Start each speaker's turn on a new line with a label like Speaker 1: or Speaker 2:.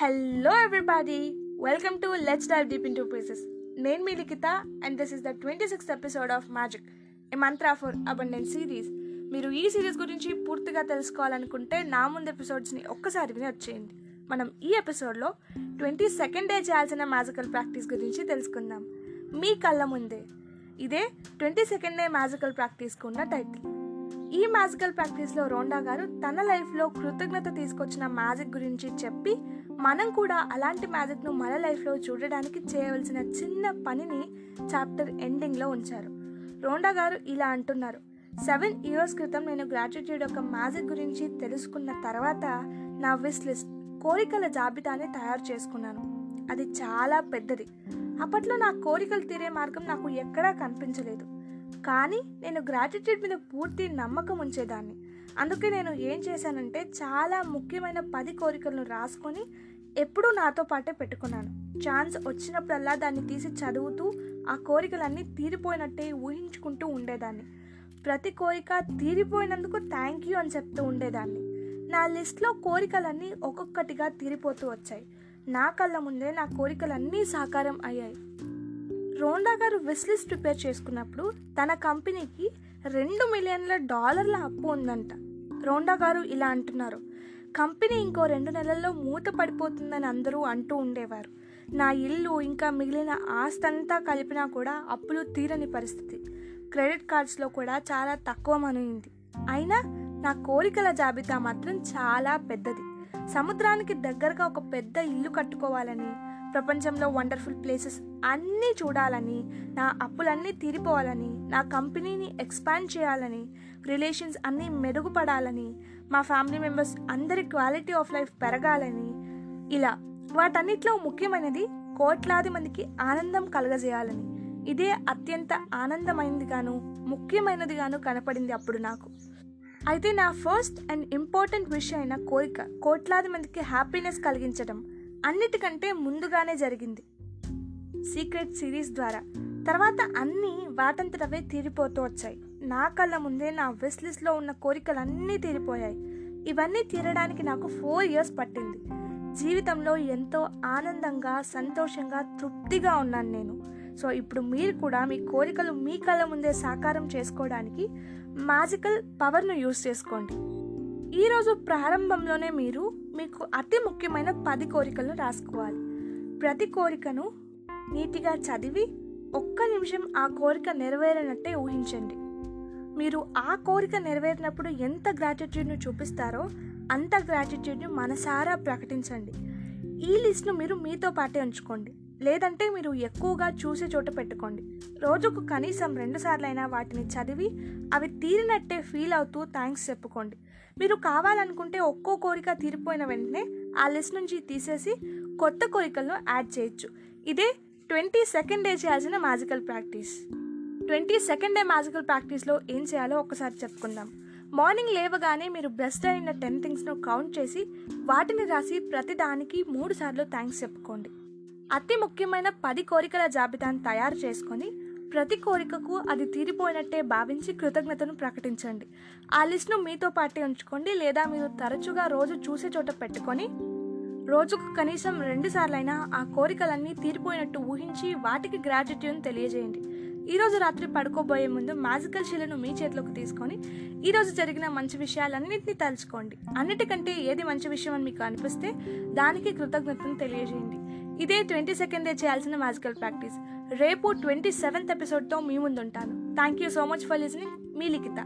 Speaker 1: Hello everybody welcome to let's dive deep into places నేను మీ Likhitha and this is the twenty sixth episode of magic a mantra for abundance series మీరు ఈ series గురించి పూర్తిగా తెలుసుకోవాలనుకుంటే నా ముందు ఎపిసోడ్స్ని ఒక్కసారి విని వచ్చేయండి. మనం ఈ ఎపిసోడ్లో ట్వంటీ సెకండ్ డే చేయాల్సిన మ్యాజికల్ ప్రాక్టీస్ గురించి తెలుసుకుందాం. మీ కళ్ళ ముందే. ఇదే ట్వంటీ సెకండ్ డే మ్యాజికల్ ప్రాక్టీస్కి ఉన్న టైటిల్ ఈ మ్యాజికల్ ప్రాక్టీస్లో రోండా గారు తన లైఫ్లో కృతజ్ఞత తీసుకొచ్చిన మ్యాజిక్ గురించి చెప్పి మనం కూడా అలాంటి మ్యాజిక్ను మన లైఫ్లో చూడడానికి చేయవలసిన చిన్న పనిని చాప్టర్ ఎండింగ్లో ఉంచారు. రోండా గారు ఇలా అంటున్నారు సెవెన్ ఇయర్స్ క్రితం నేను గ్రాటిట్యూడ్ యొక్క మ్యాజిక్ గురించి తెలుసుకున్న తర్వాత నా విష్ లిస్ట్ కోరికల జాబితాని తయారు చేసుకున్నాను. అది చాలా పెద్దది. అప్పట్లో నా కోరికలు తీరే మార్గం నాకు ఎక్కడా కనిపించలేదు. కానీ నేను గ్రాటిట్యూడ్ మీద పూర్తి నమ్మకం ఉంచేదాన్ని. అందుకే నేను ఏం చేశానంటే చాలా ముఖ్యమైన పది కోరికలను రాసుకొని ఎప్పుడూ నాతో పాటే పెట్టుకున్నాను. ఛాన్స్ వచ్చినప్పుడల్లా దాన్ని తీసి చదువుతూ ఆ కోరికలన్నీ తీరిపోయినట్టే ఊహించుకుంటూ ఉండేదాన్ని. ప్రతి కోరిక తీరిపోయినందుకు థ్యాంక్ యూ అని చెప్తూ ఉండేదాన్ని. నా లిస్ట్లో కోరికలన్నీ ఒక్కొక్కటిగా తీరిపోతూ వచ్చాయి. నా కళ్ళ ముందే నా కోరికలన్నీ సాకారం అయ్యాయి. రోండా గారు విస్ లిస్ట్ ప్రిపేర్ చేసుకున్నప్పుడు తన కంపెనీకి రెండు మిలియన్ల డాలర్ల అప్పు ఉందంట. రోండా గారు ఇలా అంటున్నారు కంపెనీ ఇంకో రెండు నెలల్లో మూత పడిపోతుందని అందరూ అంటూ ఉండేవారు. నా ఇల్లు ఇంకా మిగిలిన ఆస్తంతా కలిపినా కూడా అప్పులు తీరని పరిస్థితి. క్రెడిట్ కార్డ్స్లో కూడా చాలా తక్కువ మనయింది అయినా నా కోరికల జాబితా మాత్రం చాలా పెద్దది. సముద్రానికి దగ్గరగా ఒక పెద్ద ఇల్లు కట్టుకోవాలని ప్రపంచంలో వండర్ఫుల్ ప్లేసెస్ అన్నీ చూడాలని నా అప్పులన్నీ తీరిపోవాలని నా కంపెనీని ఎక్స్పాండ్ చేయాలని రిలేషన్స్ అన్నీ మెరుగుపడాలని మా ఫ్యామిలీ మెంబర్స్ అందరి క్వాలిటీ ఆఫ్ లైఫ్ పెరగాలని ఇలా వాటన్నిటిలో ముఖ్యమైనది కోట్లాది మందికి ఆనందం కలగజేయాలని. ఇదే అత్యంత ఆనందమైనదిగాను ముఖ్యమైనదిగాను కనపడింది అప్పుడు నాకు. అయితే నా ఫస్ట్ అండ్ ఇంపార్టెంట్ విషయం అయిన కోరిక కోట్లాది మందికి హ్యాపీనెస్ కలిగించడం అన్నిటికంటే ముందుగానే జరిగింది. సీక్రెట్ సిరీస్ ద్వారా. తర్వాత అన్నీ వాటంతటవే తీరిపోతూ వచ్చాయి. నా కళ్ళ ముందే నా విస్ లిస్ట్లో ఉన్న కోరికలన్నీ తీరిపోయాయి. ఇవన్నీ తీరడానికి నాకు ఫోర్ ఇయర్స్ పట్టింది. జీవితంలో ఎంతో ఆనందంగా సంతోషంగా తృప్తిగా ఉన్నాను నేను. సో ఇప్పుడు మీరు కూడా మీ కోరికలు మీ కళ్ళ ముందే సాకారం చేసుకోవడానికి మ్యాజికల్ పవర్ను యూస్ చేసుకోండి. ఈరోజు ప్రారంభంలోనే మీరు మీకు అతి ముఖ్యమైన పది కోరికలను రాసుకోవాలి. ప్రతి కోరికను నీటిగా చదివి ఒక్క నిమిషం ఆ కోరిక నెరవేరినట్టే ఊహించండి. మీరు ఆ కోరిక నెరవేరినప్పుడు ఎంత గ్రాటిట్యూడ్ను చూపిస్తారో అంత గ్రాటిట్యూడ్ను మనసారా ప్రకటించండి. ఈ లిస్ట్ను మీరు మీతో పాటే ఉంచుకోండి. లేదంటే మీరు ఎక్కువగా చూసే చోట పెట్టుకోండి. రోజుకు కనీసం రెండుసార్లైనా వాటిని చదివి అవి తీరినట్టే ఫీల్ అవుతూ థ్యాంక్స్ చెప్పుకోండి. మీరు కావాలనుకుంటే ఒక్కో కోరిక తీరిపోయిన వెంటనే ఆ లిస్ట్ నుంచి తీసేసి కొత్త కోరికలను యాడ్ చేయొచ్చు. ఇదే ట్వంటీ సెకండ్ డే చేయాల్సిన magical practice. Twenty second day magical ప్రాక్టీస్లో ఏం చేయాలో ఒకసారి చెప్పుకుందాం. మార్నింగ్ లేవగానే మీరు బెస్ట్ అయిన టెన్ థింగ్స్ను కౌంట్ చేసి వాటిని రాసి ప్రతి దానికి మూడు సార్లు థ్యాంక్స్ చెప్పుకోండి. అతి ముఖ్యమైన పది కోరికల జాబితాను తయారు చేసుకొని ప్రతి కోరికకు అది తీరిపోయినట్టే భావించి కృతజ్ఞతను ప్రకటించండి. ఆ లిస్ట్ను మీతో పాటే ఉంచుకోండి లేదా మీరు తరచుగా రోజు చూసే చోట పెట్టుకొని రోజుకు కనీసం రెండు సార్లైనా ఆ కోరికలన్నీ తీరిపోయినట్టు ఊహించి వాటికి గ్రాటిట్యూడ్ని తెలియజేయండి. ఈరోజు రాత్రి పడుకోబోయే ముందు మ్యాజికల్ శిలను మీ చేతిలోకి తీసుకొని ఈరోజు జరిగిన మంచి విషయాలన్నింటినీ తలుచుకోండి. అన్నిటికంటే ఏది మంచి విషయం అని మీకు అనిపిస్తే దానికి కృతజ్ఞతను తెలియజేయండి. ఇదే ట్వంటీ సెకండ్ డే చేయాల్సిన మ్యాజికల్ ప్రాక్టీస్. రేపు ట్వంటీ సెవెంత్ ఎపిసోడ్తో మీ ముందుంటాను. Thank you so much for listening. Me Likhita.